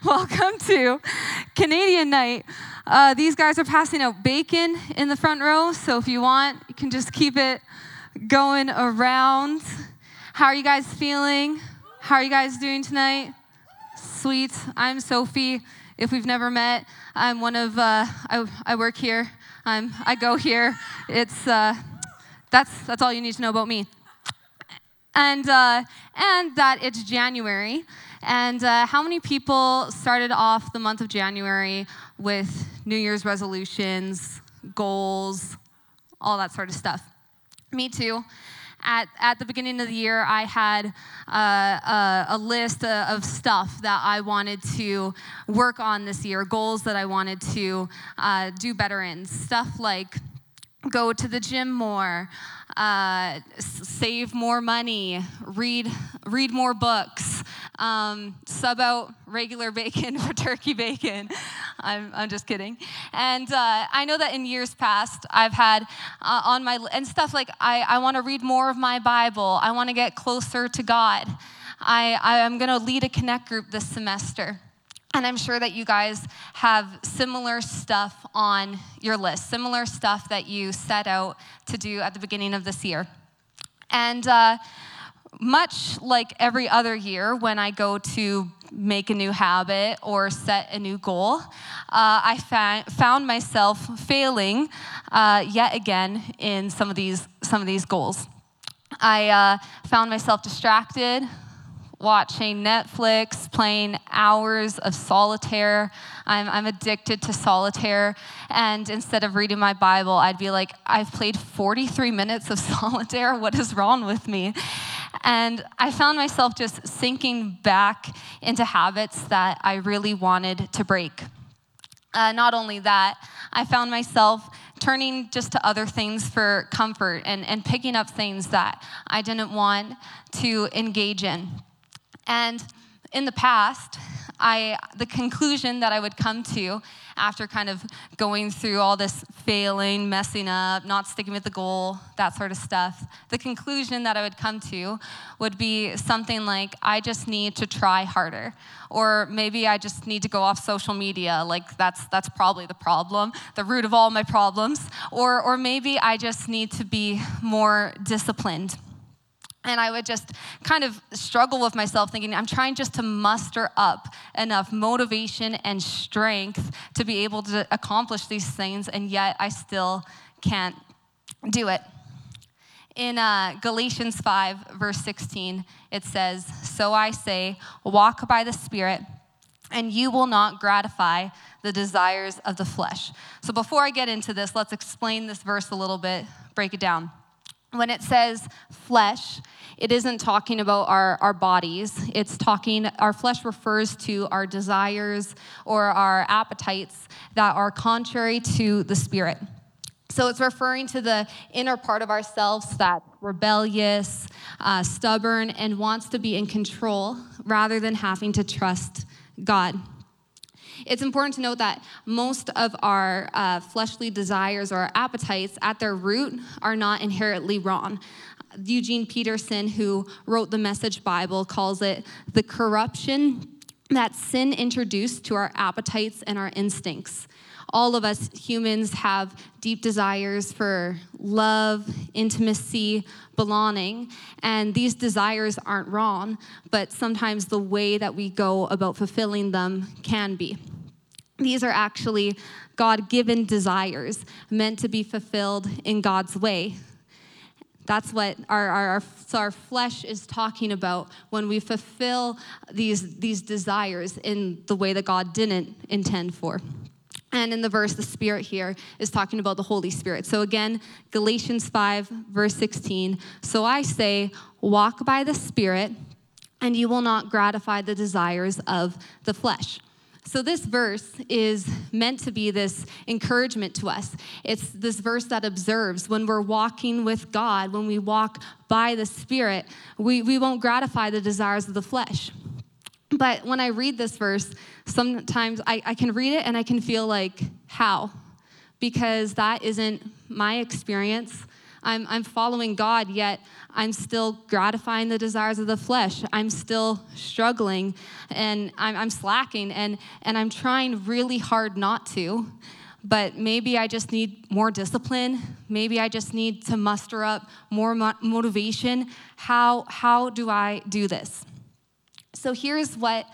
Welcome to Canadian night. Uh, these guys are passing out bacon in the front row, so if you want, you can just keep it going around. How are you guys feeling? How are you guys doing tonight? Sweet. I'm Sophie. If we've never met, I'm one of, uh, I, I work here. I'm, I go here. It's, uh, that's, that's all you need to know about me. And, uh, and that it's January. And uh, how many people started off the month of January with New Year's resolutions, goals, all that sort of stuff? Me too. At, at the beginning of the year, I had uh, a, a, list of stuff that I wanted to work on this year, goals that I wanted to uh, do better in. Stuff like go to the gym more, uh, save more money, read, read more books, um, sub out regular bacon for turkey bacon. I'm, I'm just kidding. And uh, I know that in years past, I've had uh, on my, and stuff like I, I want to read more of my Bible, I want to get closer to God. I, I am going to lead a connect group this semester. And I'm sure that you guys have similar stuff on your list, similar stuff that you set out to do at the beginning of this year. And uh, much like every other year, when I go to make a new habit or set a new goal, uh, I fa- found myself failing uh, yet again in some of these, some of these goals. I uh, found myself distracted, watching Netflix, playing hours of solitaire. I'm, I'm addicted to solitaire. And instead of reading my Bible, I'd be like, I've played 43 minutes of solitaire. What is wrong with me? And I found myself just sinking back into habits that I really wanted to break. Uh, not only that, I found myself turning just to other things for comfort and, and picking up things that I didn't want to engage in. And in the past, I, the conclusion that I would come to after kind of going through all this failing, messing up, not sticking with the goal, that sort of stuff, the conclusion that I would come to would be something like, I just need to try harder. Or maybe I just need to go off social media. Like, that's, that's probably the problem, the root of all my problems. Or, or maybe I just need to be more disciplined and I would just kind of struggle with myself, thinking, I'm trying just to muster up enough motivation and strength to be able to accomplish these things, and yet I still can't do it. In uh, Galatians 5, verse 16, it says, So I say, walk by the Spirit, and you will not gratify the desires of the flesh. So before I get into this, let's explain this verse a little bit, break it down. When it says flesh, it isn't talking about our, our bodies. It's talking, our flesh refers to our desires or our appetites that are contrary to the spirit. So it's referring to the inner part of ourselves that's rebellious, uh, stubborn, and wants to be in control rather than having to trust God. It's important to note that most of our uh, fleshly desires or appetites at their root are not inherently wrong. Eugene Peterson, who wrote the Message Bible, calls it the corruption that sin introduced to our appetites and our instincts. All of us humans have deep desires for love, intimacy, belonging, and these desires aren't wrong, but sometimes the way that we go about fulfilling them can be. These are actually God given desires meant to be fulfilled in God's way. That's what our, our, so our flesh is talking about when we fulfill these, these desires in the way that God didn't intend for. And in the verse, the Spirit here is talking about the Holy Spirit. So again, Galatians 5, verse 16. So I say, walk by the Spirit, and you will not gratify the desires of the flesh. So, this verse is meant to be this encouragement to us. It's this verse that observes when we're walking with God, when we walk by the Spirit, we, we won't gratify the desires of the flesh. But when I read this verse, sometimes I, I can read it and I can feel like, how? Because that isn't my experience. I'm, I'm following God, yet I'm still gratifying the desires of the flesh. I'm still struggling and I'm, I'm slacking and, and I'm trying really hard not to. But maybe I just need more discipline. Maybe I just need to muster up more mo- motivation. How, how do I do this? So here's what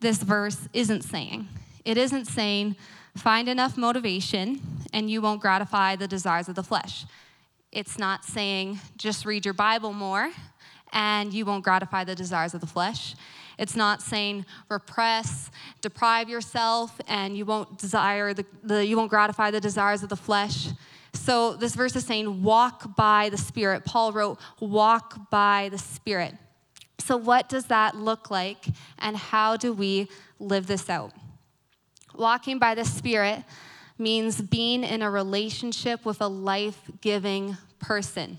this verse isn't saying it isn't saying, find enough motivation and you won't gratify the desires of the flesh. It's not saying just read your Bible more and you won't gratify the desires of the flesh. It's not saying repress, deprive yourself, and you won't desire the, the you won't gratify the desires of the flesh. So this verse is saying walk by the Spirit. Paul wrote, walk by the Spirit. So what does that look like, and how do we live this out? Walking by the Spirit means being in a relationship with a life giving person.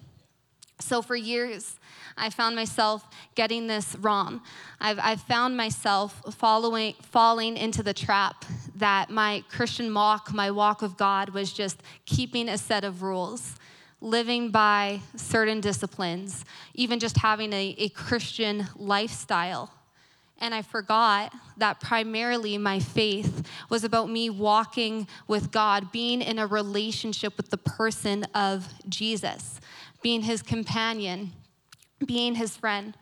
So, for years, I found myself getting this wrong. I've, I've found myself following, falling into the trap that my Christian walk, my walk with God, was just keeping a set of rules, living by certain disciplines, even just having a, a Christian lifestyle. And I forgot that primarily my faith was about me walking with God, being in a relationship with the person of Jesus, being his companion, being his friend.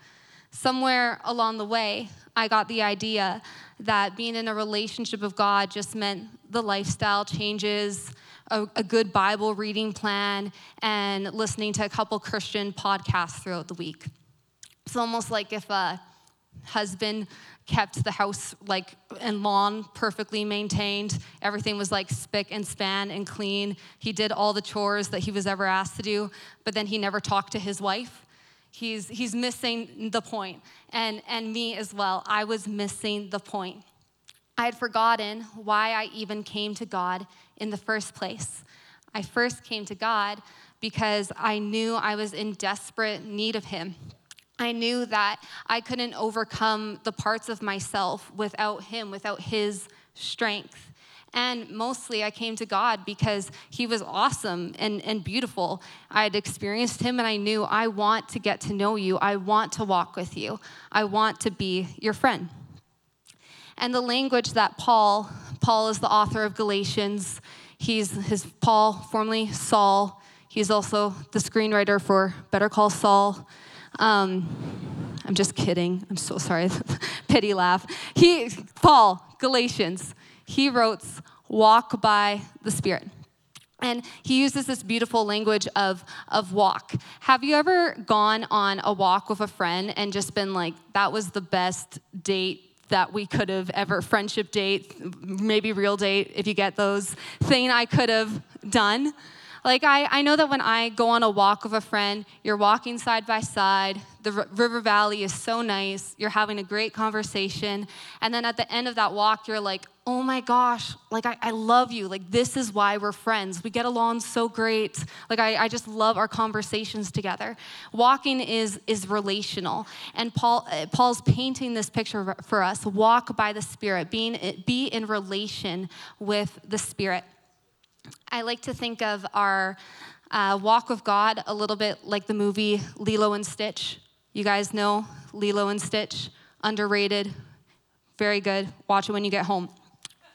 Somewhere along the way, I got the idea that being in a relationship with God just meant the lifestyle changes, a, a, good Bible reading plan, and listening to a couple Christian podcasts throughout the week. It's almost like if a husband kept the house like and lawn perfectly maintained. Everything was like spick and span and clean. He did all the chores that he was ever asked to do, but then he never talked to his wife. He's, he's missing the. And, and me as well. I was missing the point. I had forgotten why I even came to God in the first place. I first came to God because I knew I was in desperate need of Him. I knew that I couldn't overcome the parts of myself without Him, without His strength. And mostly I came to God because He was awesome and, and beautiful. I had experienced Him and I knew I want to get to know you. I want to walk with you. I want to be your friend. And the language that Paul, Paul is the author of Galatians, he's his Paul, formerly Saul. He's also the screenwriter for Better Call Saul. Um, I'm just kidding. I'm so sorry. Pity laugh. He, Paul, Galatians, he wrote, walk by the Spirit. And he uses this beautiful language of, of walk. Have you ever gone on a walk with a friend and just been like, that was the best date that we could have ever, friendship date, maybe real date, if you get those, thing I could have done? Like, I, I know that when I go on a walk with a friend, you're walking side by side. The r- river valley is so nice. You're having a great conversation. And then at the end of that walk, you're like, oh my gosh, like, I, I love you. Like, this is why we're friends. We get along so great. Like, I, I just love our conversations together. Walking is, is relational. And Paul, uh, Paul's painting this picture for us walk by the Spirit, being, be in relation with the Spirit. I like to think of our uh, walk with God a little bit like the movie Lilo and Stitch. You guys know Lilo and Stitch, underrated, very good. Watch it when you get home.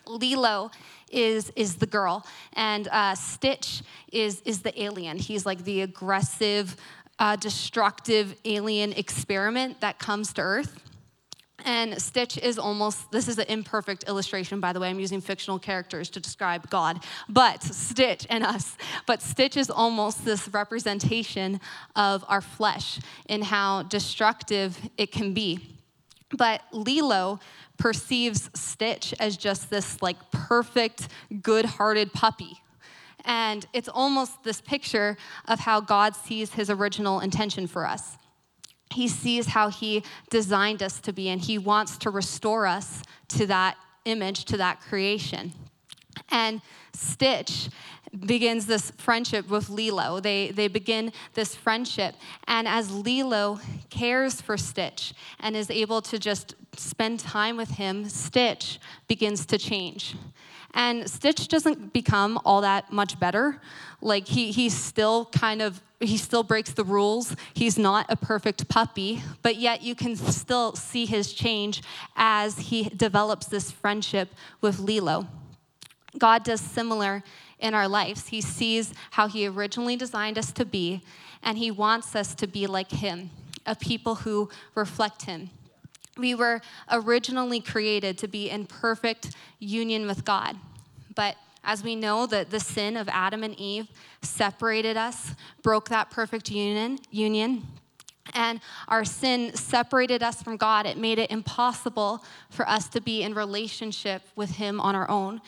Lilo is is the girl, and uh, Stitch is is the alien. He's like the aggressive, uh, destructive alien experiment that comes to Earth. And Stitch is almost, this is an imperfect illustration, by the way. I'm using fictional characters to describe God, but Stitch and us. But Stitch is almost this representation of our flesh and how destructive it can be. But Lilo perceives Stitch as just this like perfect, good hearted puppy. And it's almost this picture of how God sees his original intention for us he sees how he designed us to be, and he wants to restore us to that image, to that creation. And Stitch begins this friendship with Lilo. They, they begin this friendship. And as Lilo cares for Stitch and is able to just spend time with him, Stitch begins to change. And Stitch doesn't become all that much better. Like he, he's still kind of, he still breaks the rules. He's not a perfect puppy, but yet you can still see his change as he develops this friendship with Lilo. God does similar in our lives. He sees how He originally designed us to be, and He wants us to be like Him, a people who reflect Him. We were originally created to be in perfect union with God. But as we know that the sin of Adam and Eve separated us, broke that perfect union, union, and our sin separated us from God. It made it impossible for us to be in relationship with Him on our own.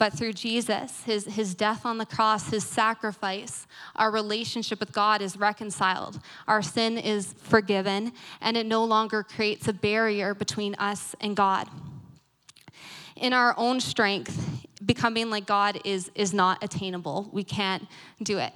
But through Jesus, his, his death on the cross, his sacrifice, our relationship with God is reconciled. Our sin is forgiven, and it no longer creates a barrier between us and God. In our own strength, becoming like God is, is not attainable. We can't do it.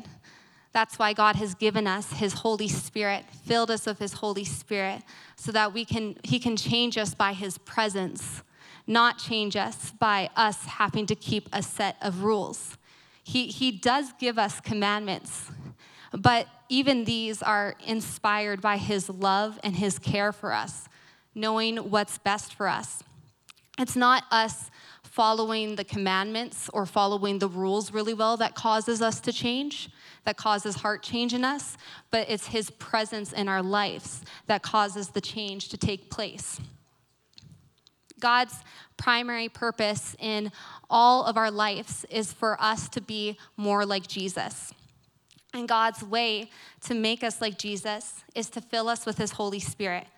That's why God has given us his Holy Spirit, filled us with his Holy Spirit, so that we can, he can change us by his presence not change us by us having to keep a set of rules. He, he does give us commandments, but even these are inspired by His love and His care for us, knowing what's best for us. It's not us following the commandments or following the rules really well that causes us to change, that causes heart change in us, but it's His presence in our lives that causes the change to take place. God's primary purpose in all of our lives is for us to be more like Jesus. And God's way to make us like Jesus is to fill us with His Holy Spirit,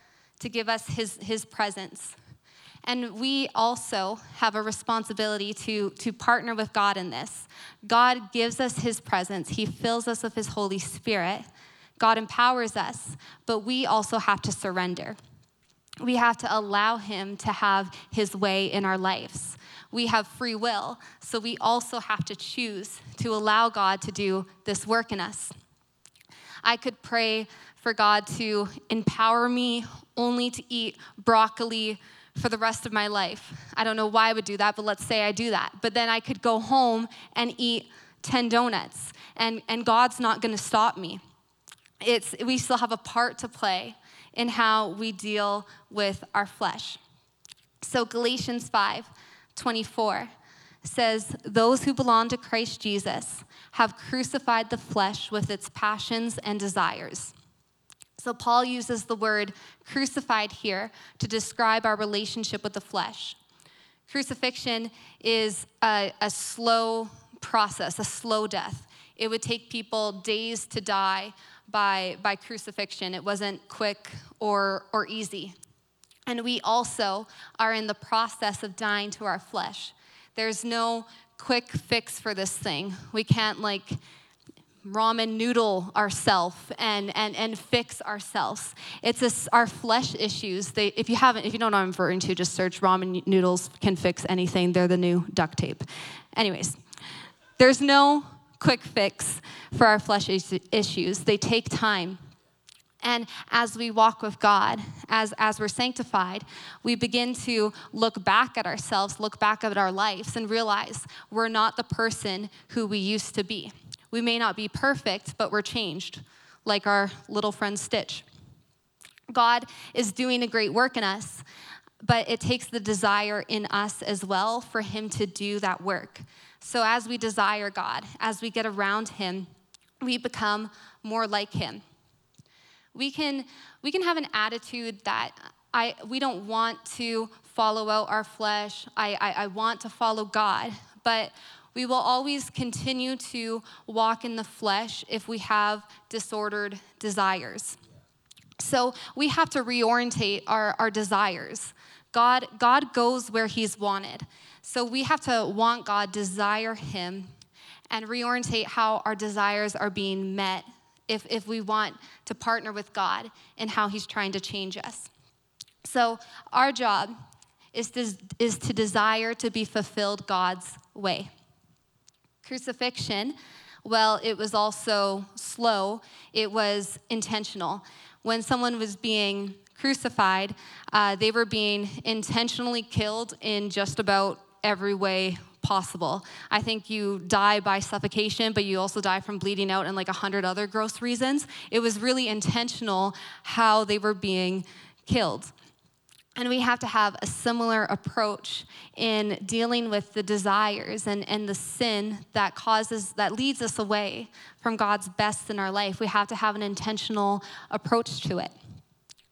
to give us His, his presence. And we also have a responsibility to, to partner with God in this. God gives us His presence, He fills us with His Holy Spirit. God empowers us, but we also have to surrender we have to allow Him to have His way in our lives. We have free will, so we also have to choose to allow God to do this work in us. I could pray for God to empower me only to eat broccoli for the rest of my life. I don't know why I would do that, but let's say I do that. But then I could go home and eat 10 donuts, and, and God's not gonna stop me. It's, we still have a part to play in how we deal with our flesh. So, Galatians 5 24 says, Those who belong to Christ Jesus have crucified the flesh with its passions and desires. So, Paul uses the word crucified here to describe our relationship with the flesh. Crucifixion is a, a slow process, a slow death. It would take people days to die by, by crucifixion. It wasn't quick or, or easy. And we also are in the process of dying to our flesh. There's no quick fix for this thing. We can't like ramen noodle ourselves and, and, and fix ourselves. It's a, our flesh issues. They, if you haven't, if you don't know I'm referring to, just search ramen noodles can fix anything. They're the new duct tape. Anyways, there's no quick fix for our flesh issues. They take time. And as we walk with God, as, as we're sanctified, we begin to look back at ourselves, look back at our lives, and realize we're not the person who we used to be. We may not be perfect, but we're changed, like our little friend Stitch. God is doing a great work in us, but it takes the desire in us as well for Him to do that work. So as we desire God, as we get around Him, we become more like Him. We can, we can have an attitude that I, we don't want to follow out our flesh, I, I, I want to follow God, but we will always continue to walk in the flesh if we have disordered desires. So we have to reorientate our, our desires. God, God goes where He's wanted. So we have to want God, desire Him, and reorientate how our desires are being met if, if we want to partner with God and how He's trying to change us. So our job is to, is to desire to be fulfilled God's way. Crucifixion, well, it was also slow, it was intentional. When someone was being crucified, uh, they were being intentionally killed in just about every way possible. I think you die by suffocation, but you also die from bleeding out and like a hundred other gross reasons. It was really intentional how they were being killed. And we have to have a similar approach in dealing with the desires and, and the sin that causes, that leads us away from God's best in our life. We have to have an intentional approach to it.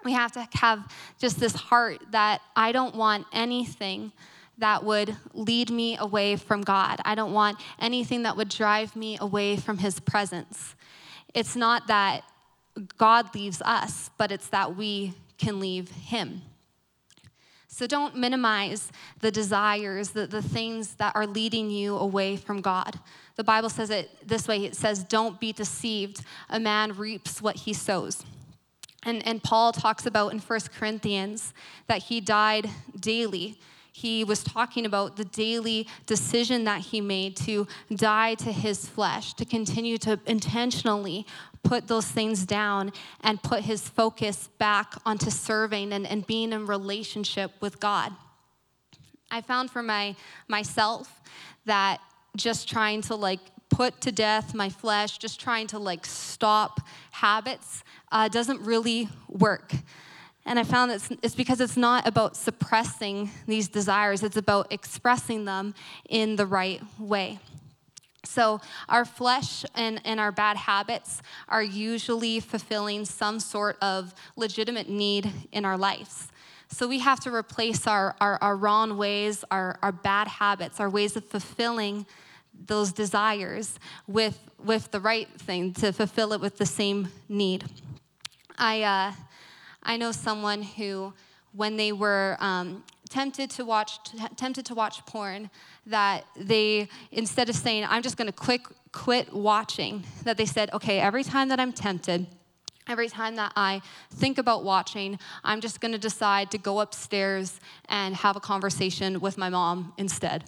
We have to have just this heart that I don't want anything that would lead me away from God. I don't want anything that would drive me away from His presence. It's not that God leaves us, but it's that we can leave Him. So don't minimize the desires, the, the things that are leading you away from God. The Bible says it this way it says, Don't be deceived. A man reaps what he sows. And, and Paul talks about in 1 Corinthians that he died daily. He was talking about the daily decision that he made to die to his flesh, to continue to intentionally put those things down and put his focus back onto serving and, and being in relationship with God. I found for my myself that just trying to like put to death my flesh, just trying to like stop habits, uh, doesn't really work. And I found that it's, it's because it's not about suppressing these desires, it's about expressing them in the right way. So, our flesh and, and our bad habits are usually fulfilling some sort of legitimate need in our lives. So, we have to replace our, our, our wrong ways, our, our bad habits, our ways of fulfilling those desires with, with the right thing to fulfill it with the same need. I, uh, I know someone who, when they were um, tempted to watch tempted to watch porn that they instead of saying i'm just going to quit quit watching that they said okay every time that i'm tempted every time that i think about watching i'm just going to decide to go upstairs and have a conversation with my mom instead.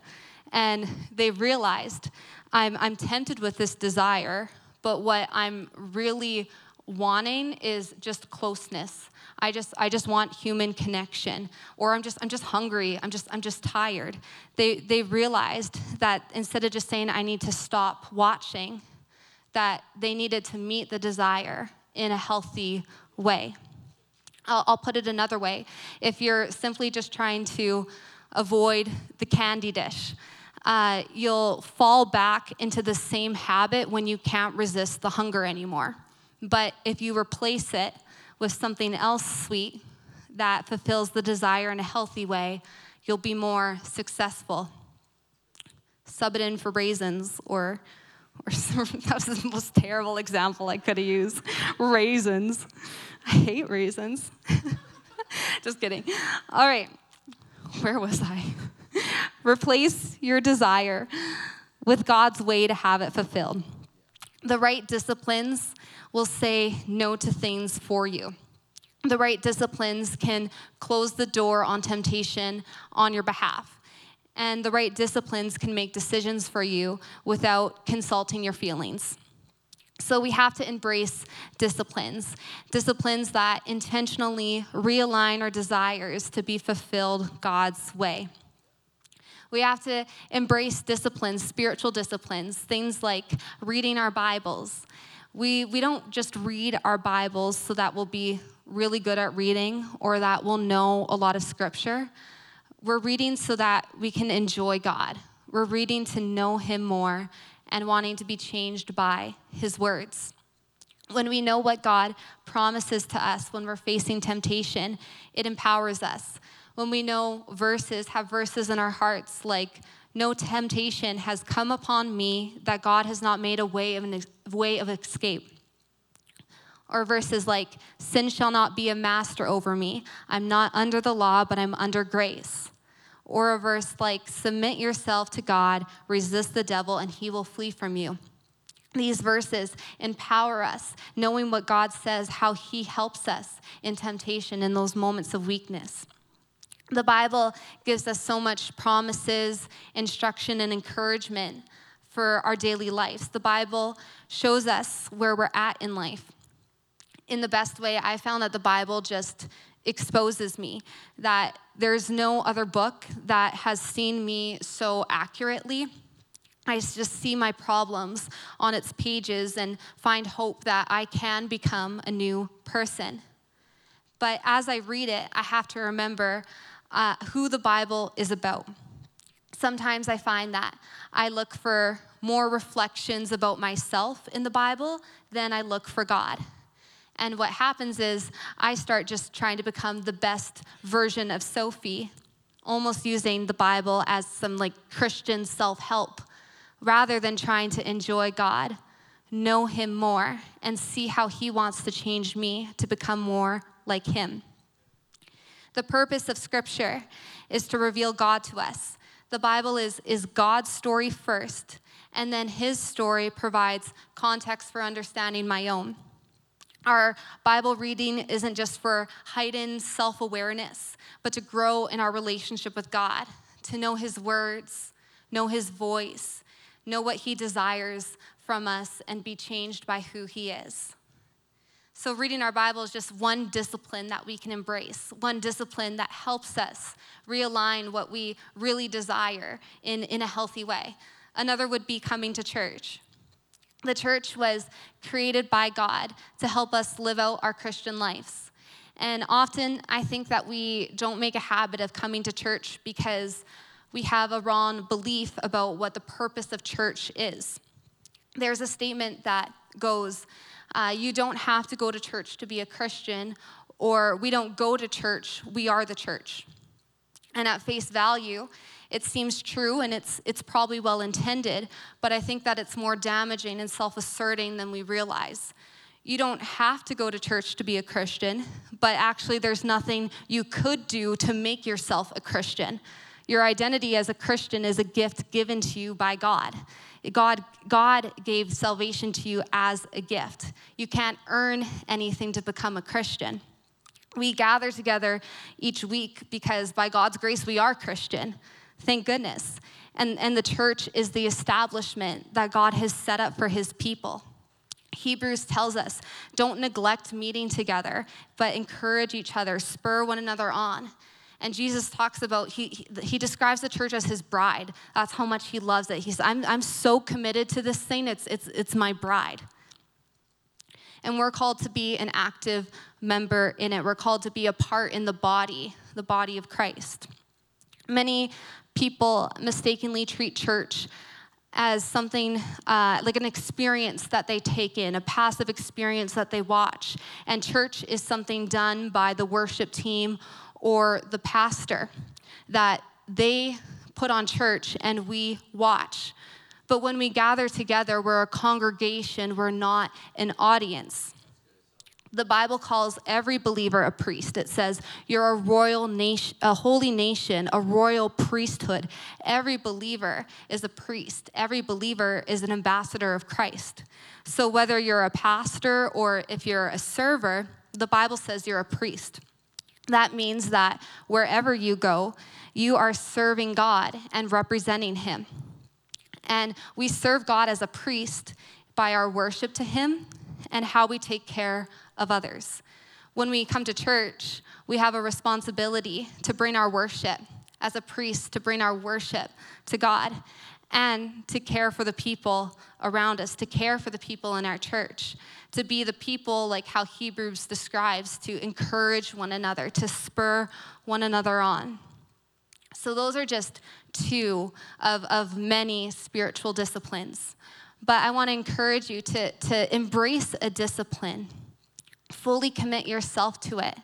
And they realized i'm, I'm tempted with this desire but what i'm really wanting is just closeness I just I just want human connection or I'm just I'm just hungry. I'm just I'm just tired. They they realized that instead of just saying I need to stop watching that they needed to meet the desire in a healthy way. I'll, I'll put it another way. If you're simply just trying to avoid the candy dish, uh, you'll fall back into the same habit when you can't resist the hunger anymore. But if you replace it with something else sweet that fulfills the desire in a healthy way, you'll be more successful. Sub it in for raisins, or, or that was the most terrible example I could have used. Raisins. I hate raisins. Just kidding. All right, where was I? Replace your desire with God's way to have it fulfilled. The right disciplines will say no to things for you. The right disciplines can close the door on temptation on your behalf. And the right disciplines can make decisions for you without consulting your feelings. So we have to embrace disciplines, disciplines that intentionally realign our desires to be fulfilled God's way. We have to embrace disciplines, spiritual disciplines, things like reading our Bibles, we, we don't just read our Bibles so that we'll be really good at reading or that we'll know a lot of scripture. We're reading so that we can enjoy God. We're reading to know Him more and wanting to be changed by His words. When we know what God promises to us when we're facing temptation, it empowers us. When we know verses, have verses in our hearts like, no temptation has come upon me that God has not made a way of, an, way of escape. Or verses like, Sin shall not be a master over me. I'm not under the law, but I'm under grace. Or a verse like, Submit yourself to God, resist the devil, and he will flee from you. These verses empower us, knowing what God says, how he helps us in temptation in those moments of weakness. The Bible gives us so much promises, instruction, and encouragement for our daily lives. The Bible shows us where we're at in life. In the best way, I found that the Bible just exposes me, that there's no other book that has seen me so accurately. I just see my problems on its pages and find hope that I can become a new person. But as I read it, I have to remember uh, who the Bible is about. Sometimes I find that I look for more reflections about myself in the Bible than I look for God. And what happens is I start just trying to become the best version of Sophie, almost using the Bible as some like Christian self help, rather than trying to enjoy God, know Him more, and see how He wants to change me to become more like Him. The purpose of Scripture is to reveal God to us. The Bible is, is God's story first, and then His story provides context for understanding my own. Our Bible reading isn't just for heightened self awareness, but to grow in our relationship with God, to know His words, know His voice, know what He desires from us, and be changed by who He is. So, reading our Bible is just one discipline that we can embrace, one discipline that helps us realign what we really desire in, in a healthy way. Another would be coming to church. The church was created by God to help us live out our Christian lives. And often I think that we don't make a habit of coming to church because we have a wrong belief about what the purpose of church is. There's a statement that goes, uh, You don't have to go to church to be a Christian, or we don't go to church, we are the church. And at face value, it seems true and it's, it's probably well intended, but I think that it's more damaging and self asserting than we realize. You don't have to go to church to be a Christian, but actually, there's nothing you could do to make yourself a Christian. Your identity as a Christian is a gift given to you by God. God, God gave salvation to you as a gift. You can't earn anything to become a Christian. We gather together each week because by God's grace we are Christian. Thank goodness. And, and the church is the establishment that God has set up for his people. Hebrews tells us don't neglect meeting together, but encourage each other, spur one another on. And Jesus talks about, he, he describes the church as his bride. That's how much he loves it. He says, I'm, I'm so committed to this thing, it's, it's, it's my bride. And we're called to be an active member in it. We're called to be a part in the body, the body of Christ. Many people mistakenly treat church as something uh, like an experience that they take in, a passive experience that they watch. And church is something done by the worship team or the pastor that they put on church and we watch. But when we gather together, we're a congregation, we're not an audience the Bible calls every believer a priest. It says, You're a royal nation, a holy nation, a royal priesthood. Every believer is a priest, every believer is an ambassador of Christ. So, whether you're a pastor or if you're a server, the Bible says you're a priest. That means that wherever you go, you are serving God and representing Him. And we serve God as a priest by our worship to Him and how we take care of others. When we come to church, we have a responsibility to bring our worship as a priest, to bring our worship to God and to care for the people around us, to care for the people in our church, to be the people like how Hebrews describes, to encourage one another, to spur one another on. So, those are just two of, of many spiritual disciplines. But I want to encourage you to, to embrace a discipline fully commit yourself to it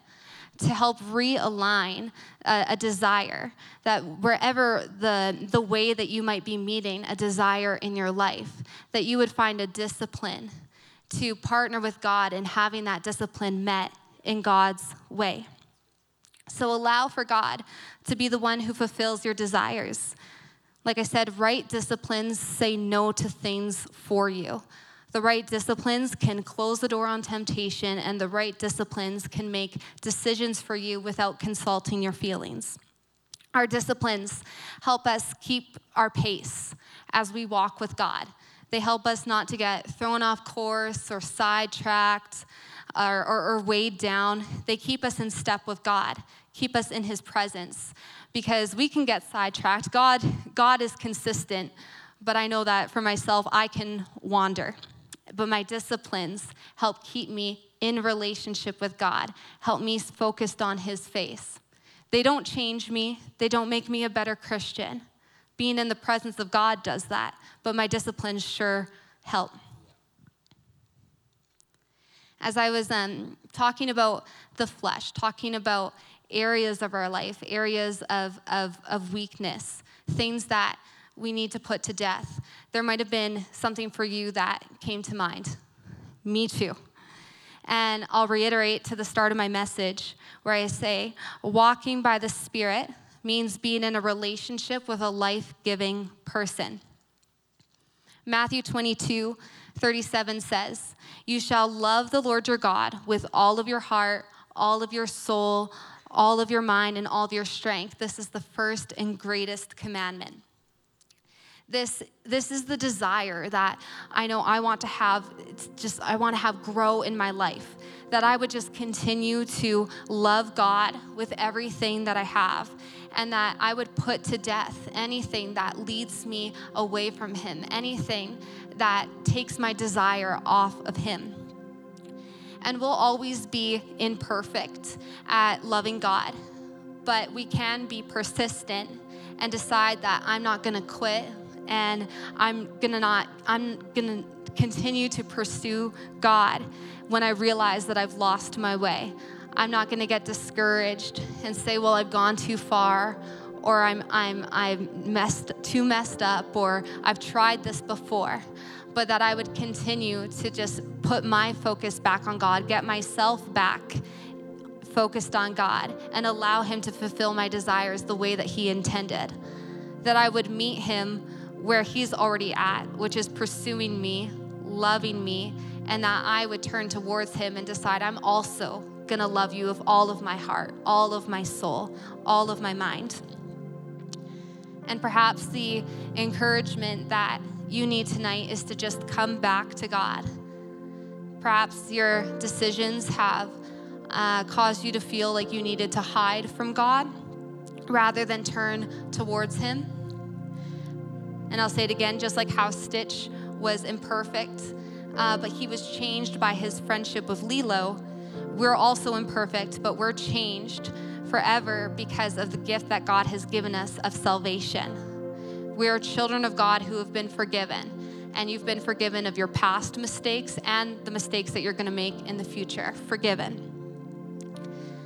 to help realign a, a, desire that wherever the, the way that you might be meeting a desire in your life that you would find a discipline to partner with god in having that discipline met in god's way. So allow for god to be the one who fulfills your desires. Like i said right disciplines say no to things for you the right disciplines can close the door on temptation, and the right disciplines can make decisions for you without consulting your feelings. Our disciplines help us keep our pace as we walk with God. They help us not to get thrown off course or sidetracked or, or, or weighed down. They keep us in step with God, keep us in His presence because we can get sidetracked. God, God is consistent, but I know that for myself, I can wander. But my disciplines help keep me in relationship with God, help me focused on His face. They don't change me, they don't make me a better Christian. Being in the presence of God does that, but my disciplines sure help. As I was um, talking about the flesh, talking about areas of our life, areas of, of, of weakness, things that we need to put to death, there might have been something for you that came to mind. Me too. And I'll reiterate to the start of my message where I say, walking by the Spirit means being in a relationship with a life giving person. Matthew 22, 37 says, You shall love the Lord your God with all of your heart, all of your soul, all of your mind, and all of your strength. This is the first and greatest commandment. This, this is the desire that I know I want to have, just, I want to have grow in my life. That I would just continue to love God with everything that I have, and that I would put to death anything that leads me away from Him, anything that takes my desire off of Him. And we'll always be imperfect at loving God, but we can be persistent and decide that I'm not gonna quit and I'm gonna not, I'm gonna continue to pursue God when I realize that I've lost my way. I'm not gonna get discouraged and say, well, I've gone too far or I'm, I'm, I'm messed, too messed up or I've tried this before. But that I would continue to just put my focus back on God, get myself back focused on God, and allow Him to fulfill my desires the way that He intended. That I would meet Him where He's already at, which is pursuing me, loving me, and that I would turn towards Him and decide I'm also gonna love you with all of my heart, all of my soul, all of my mind. And perhaps the encouragement that you need tonight is to just come back to God. Perhaps your decisions have uh, caused you to feel like you needed to hide from God rather than turn towards Him. And I'll say it again, just like how Stitch was imperfect, uh, but he was changed by his friendship with Lilo. We're also imperfect, but we're changed forever because of the gift that God has given us of salvation. We are children of God who have been forgiven, and you've been forgiven of your past mistakes and the mistakes that you're going to make in the future. Forgiven.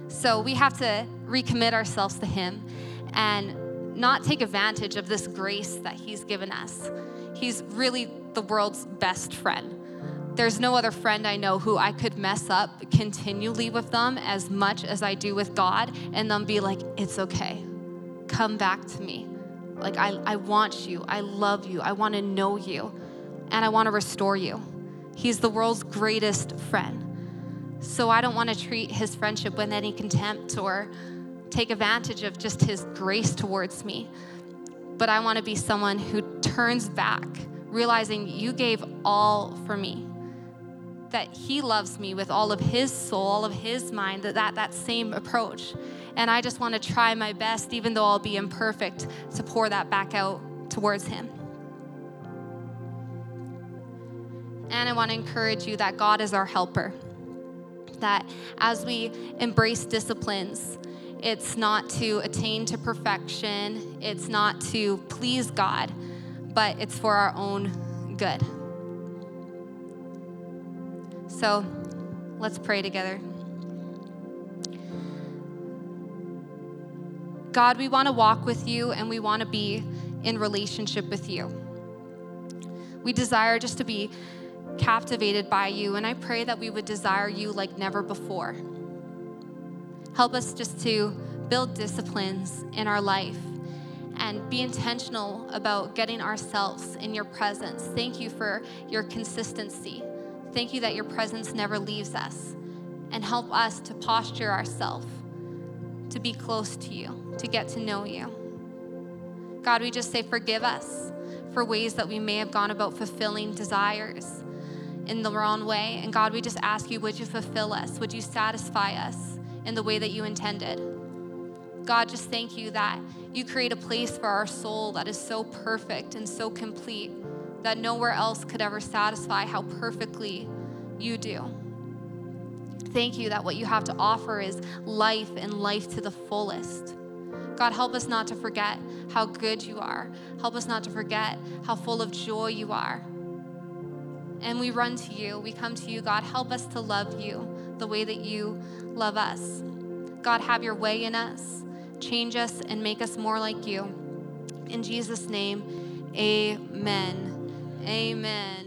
So we have to recommit ourselves to Him and not take advantage of this grace that He's given us. He's really the world's best friend. There's no other friend I know who I could mess up continually with them as much as I do with God and then be like, it's okay. Come back to me. Like, I, I want you. I love you. I want to know you. And I want to restore you. He's the world's greatest friend. So I don't want to treat his friendship with any contempt or take advantage of just his grace towards me. But I want to be someone who turns back, realizing you gave all for me. That he loves me with all of his soul, all of his mind, that, that, that same approach. And I just want to try my best, even though I'll be imperfect, to pour that back out towards him. And I want to encourage you that God is our helper. That as we embrace disciplines, it's not to attain to perfection, it's not to please God, but it's for our own good. So let's pray together. God, we want to walk with you and we want to be in relationship with you. We desire just to be captivated by you, and I pray that we would desire you like never before. Help us just to build disciplines in our life and be intentional about getting ourselves in your presence. Thank you for your consistency. Thank you that your presence never leaves us. And help us to posture ourselves to be close to you, to get to know you. God, we just say, forgive us. for ways that we may have gone about fulfilling desires in the wrong way. And God, we just ask you, would you fulfill us? Would you satisfy us in the way that you intended? God, just thank you that you create a place for our soul that is so perfect and so complete that nowhere else could ever satisfy how perfectly you do. Thank you that what you have to offer is life and life to the fullest. God, help us not to forget how good you are. Help us not to forget how full of joy you are. And we run to you. We come to you, God. Help us to love you the way that you love us. God, have your way in us. Change us and make us more like you. In Jesus' name, amen. Amen.